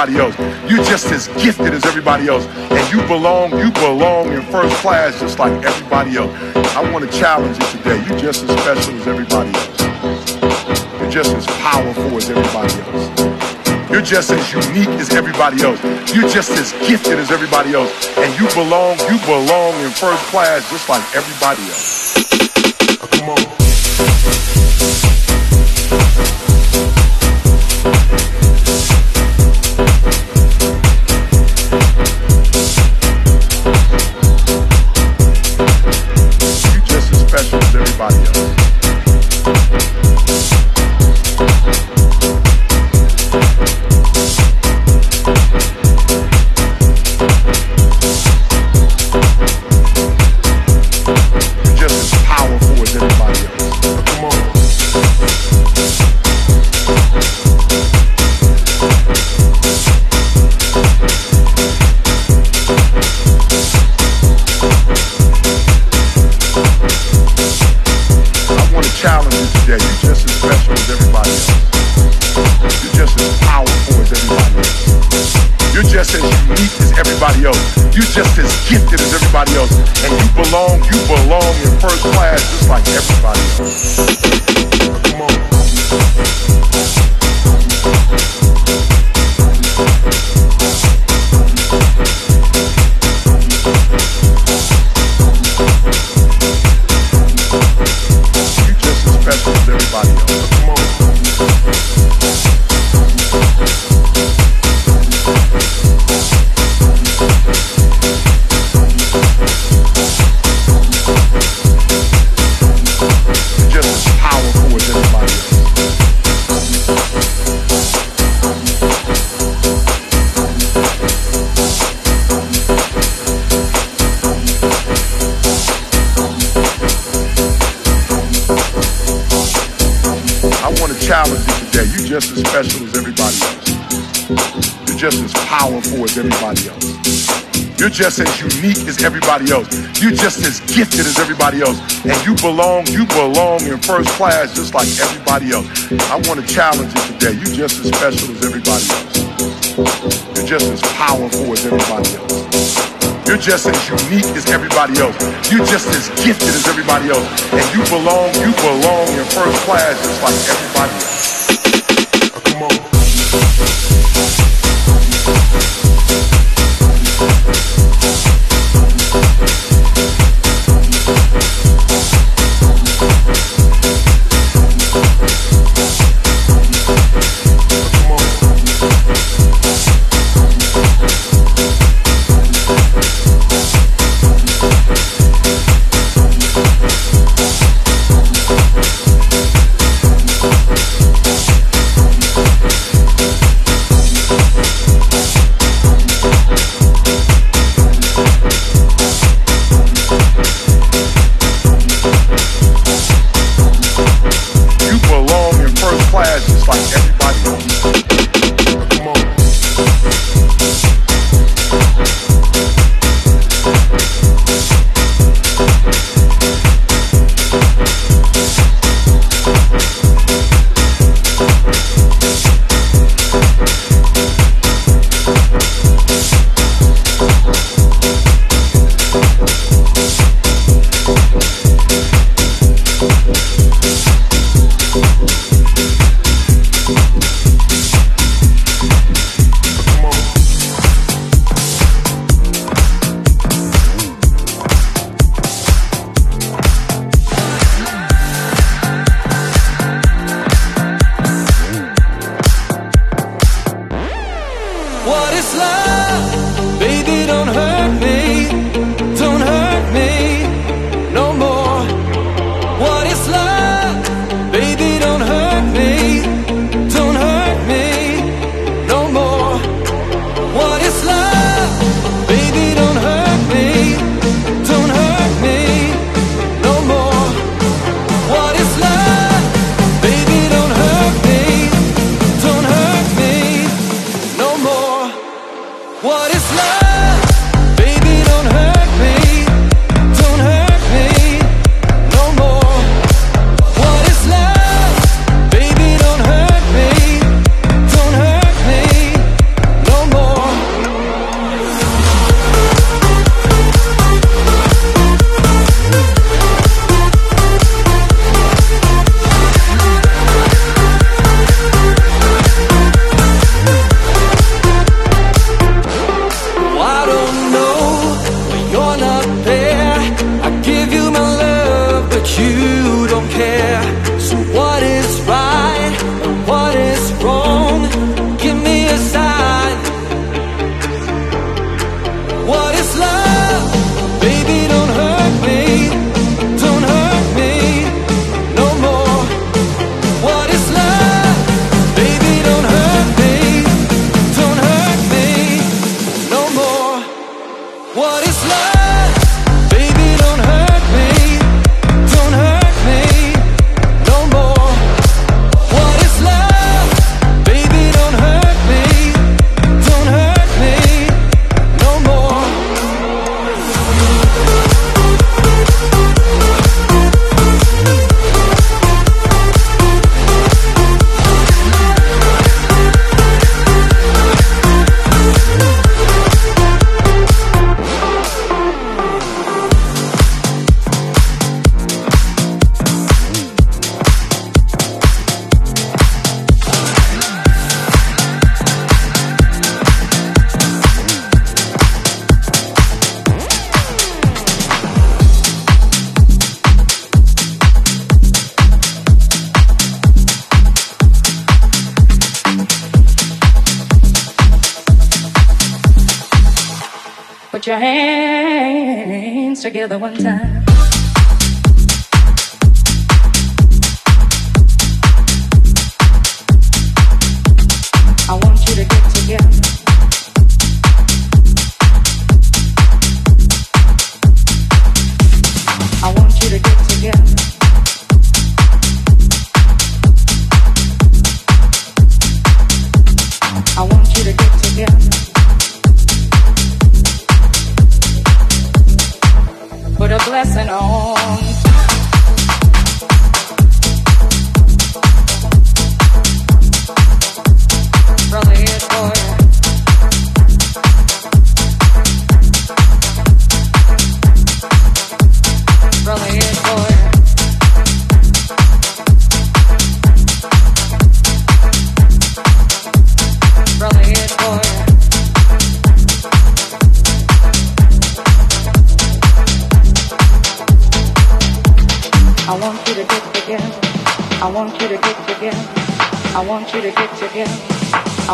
everybody else. You're just as gifted as everybody else. And you belong, you belong in first class just like everybody else. I want to challenge you today. You're just as special as everybody else. You're just as powerful as everybody else. You're just as unique as everybody else. You're just as gifted as everybody else. And you belong, you belong in first class just like everybody else. Powerful as everybody else. You're just as unique as everybody else. You're just as gifted as everybody else. And you belong, you belong in first class just like everybody else. I want to challenge you today. You're just as special as everybody else. You're just as powerful as everybody else. You're just as unique as everybody else. You're just as gifted as everybody else. And you belong, you belong in first class just like everybody else. The other the one.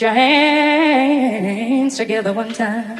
Your hands together one time.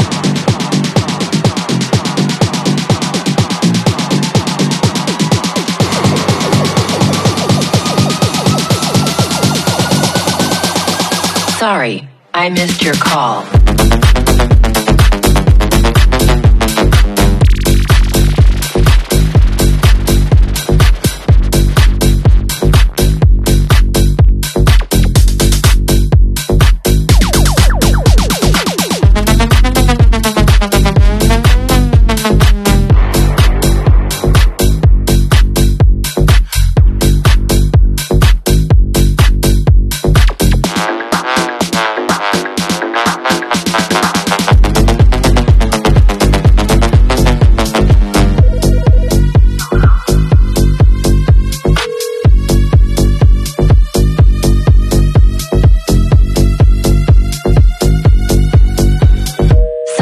Sorry, I missed your call.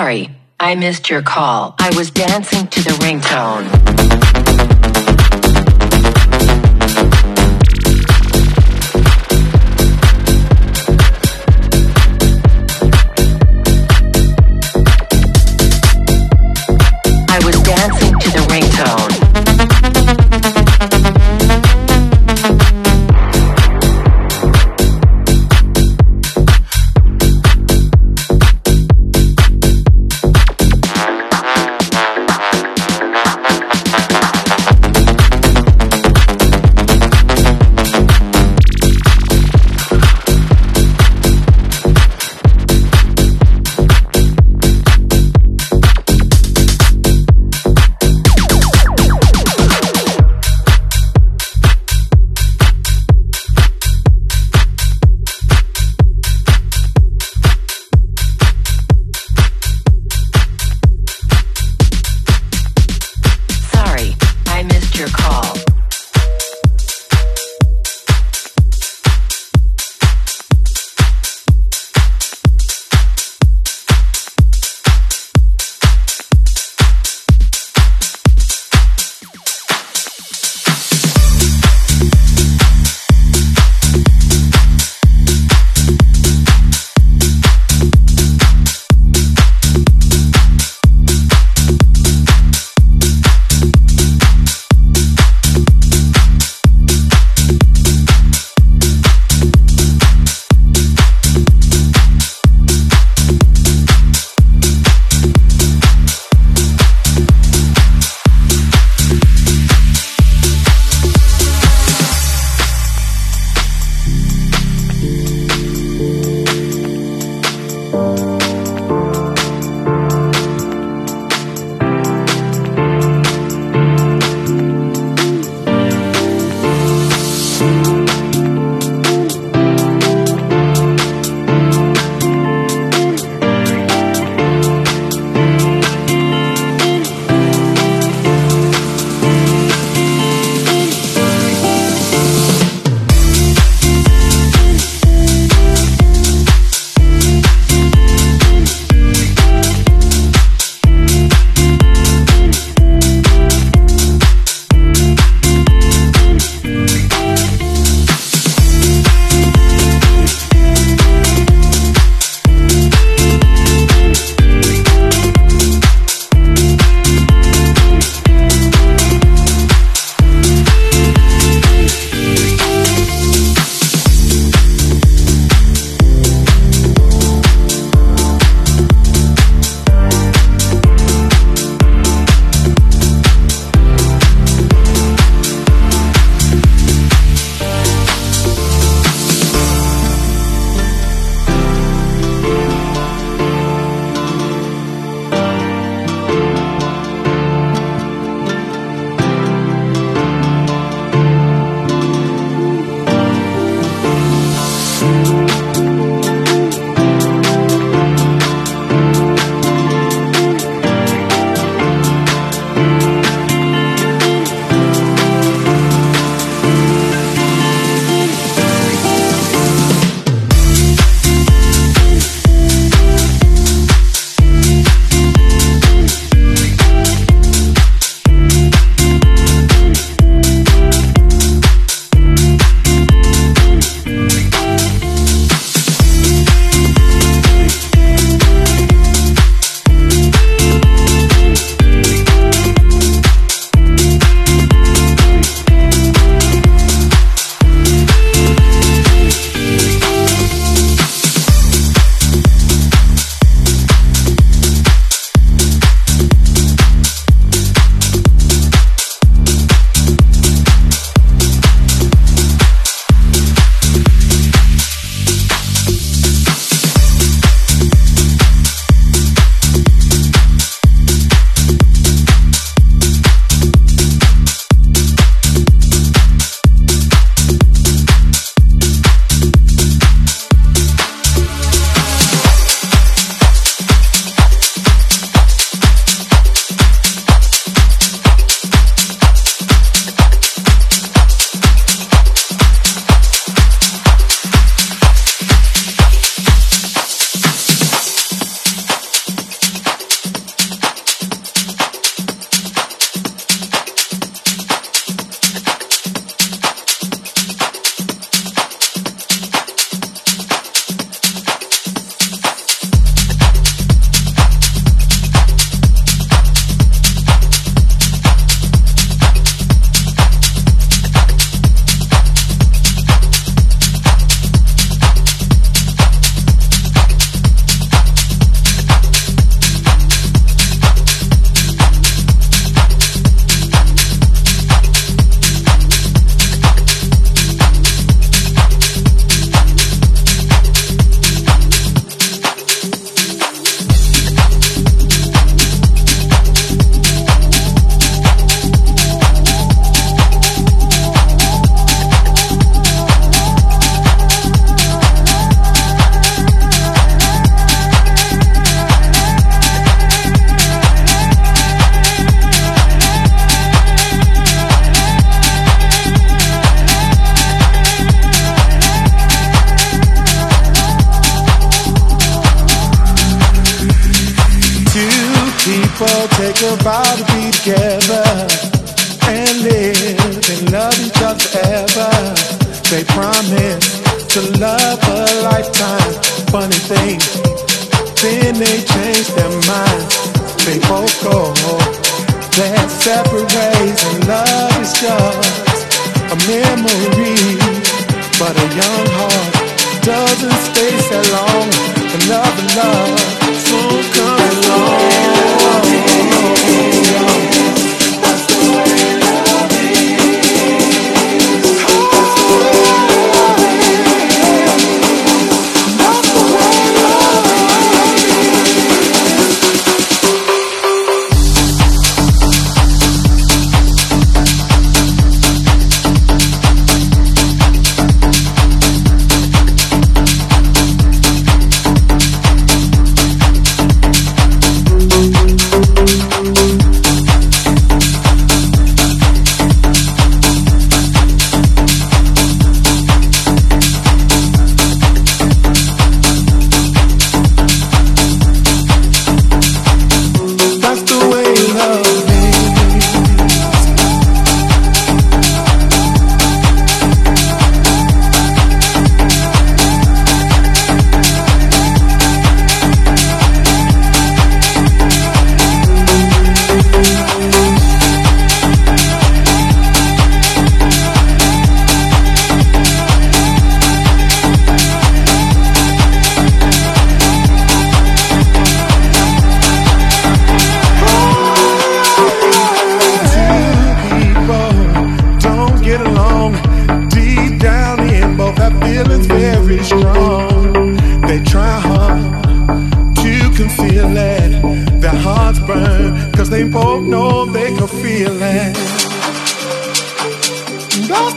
Sorry, I missed your call. I was dancing to the ringtone.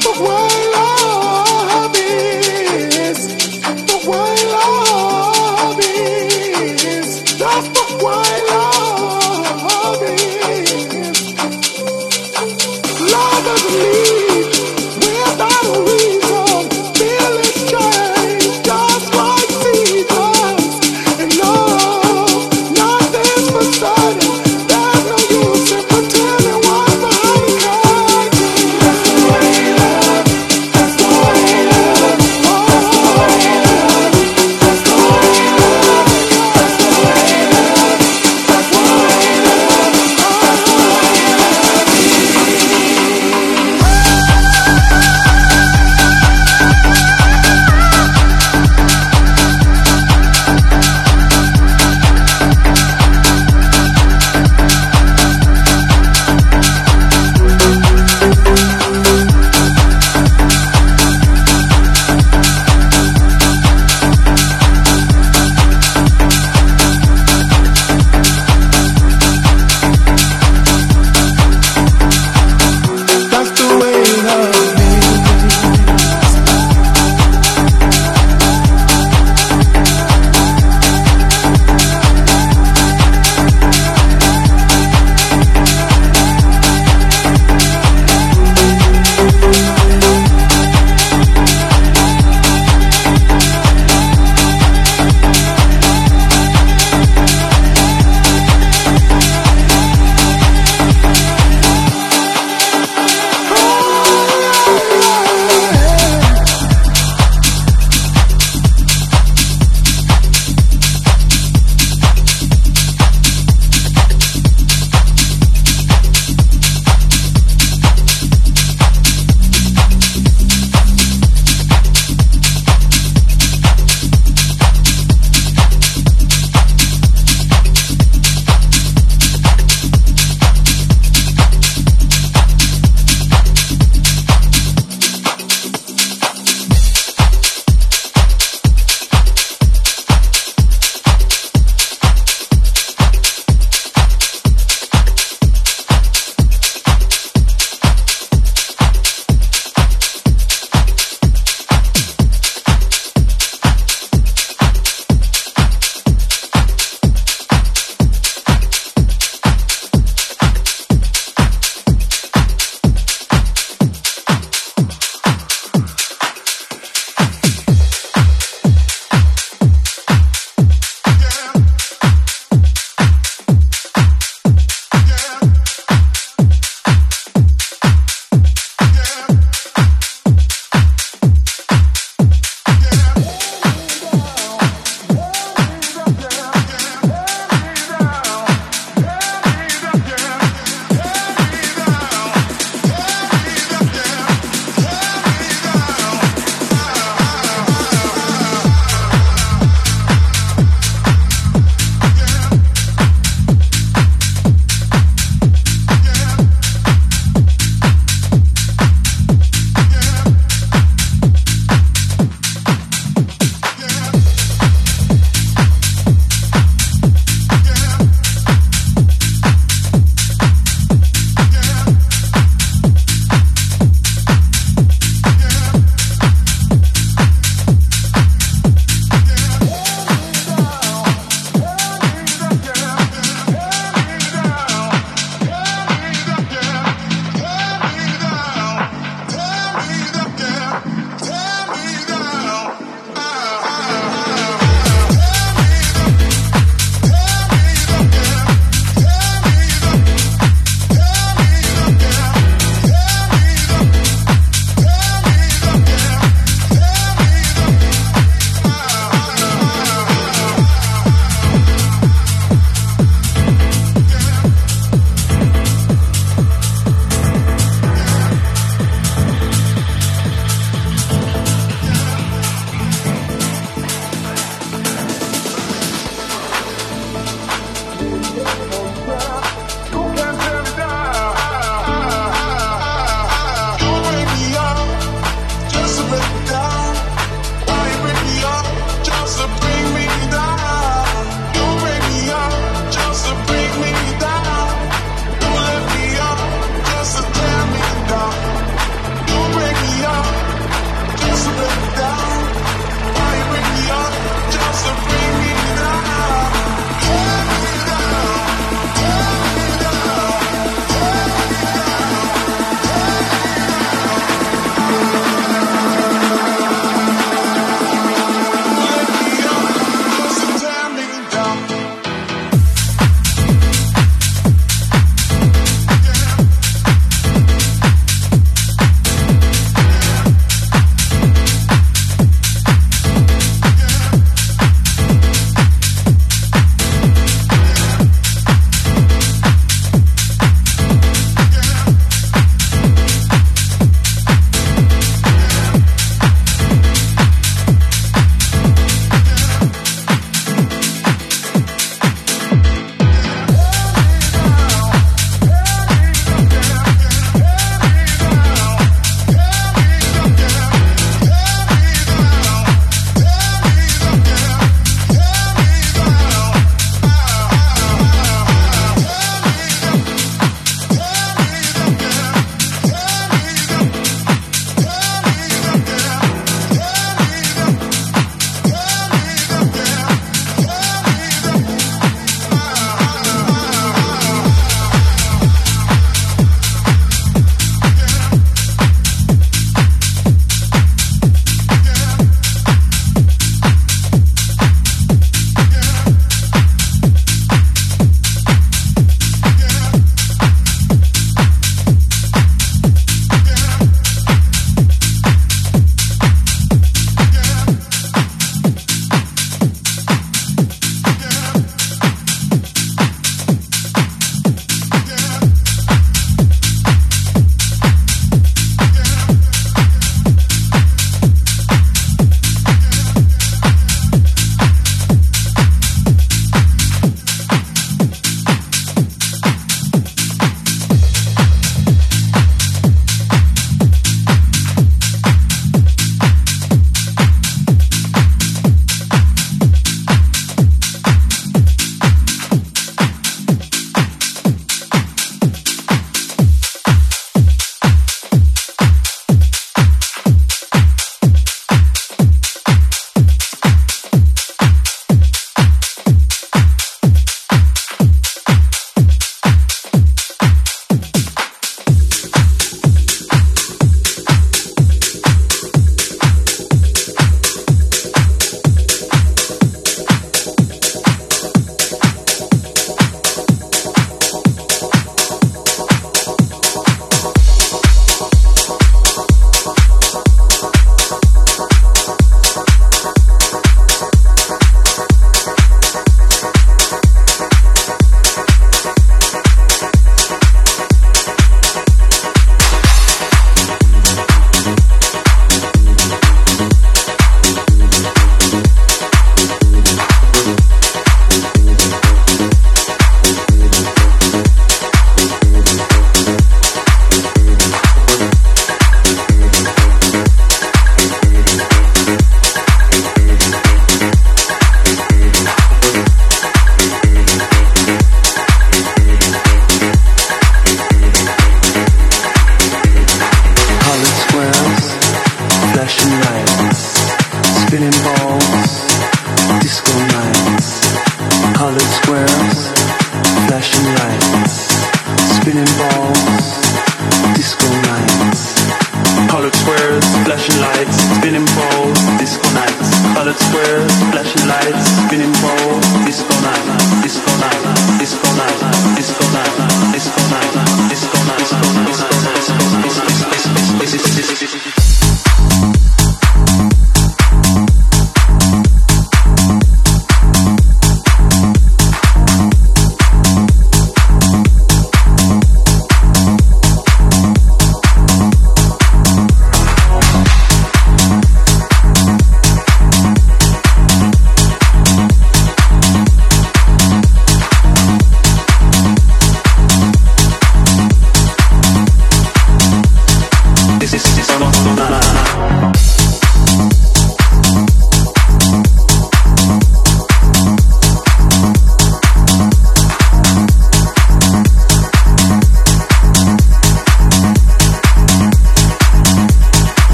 The way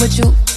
with you.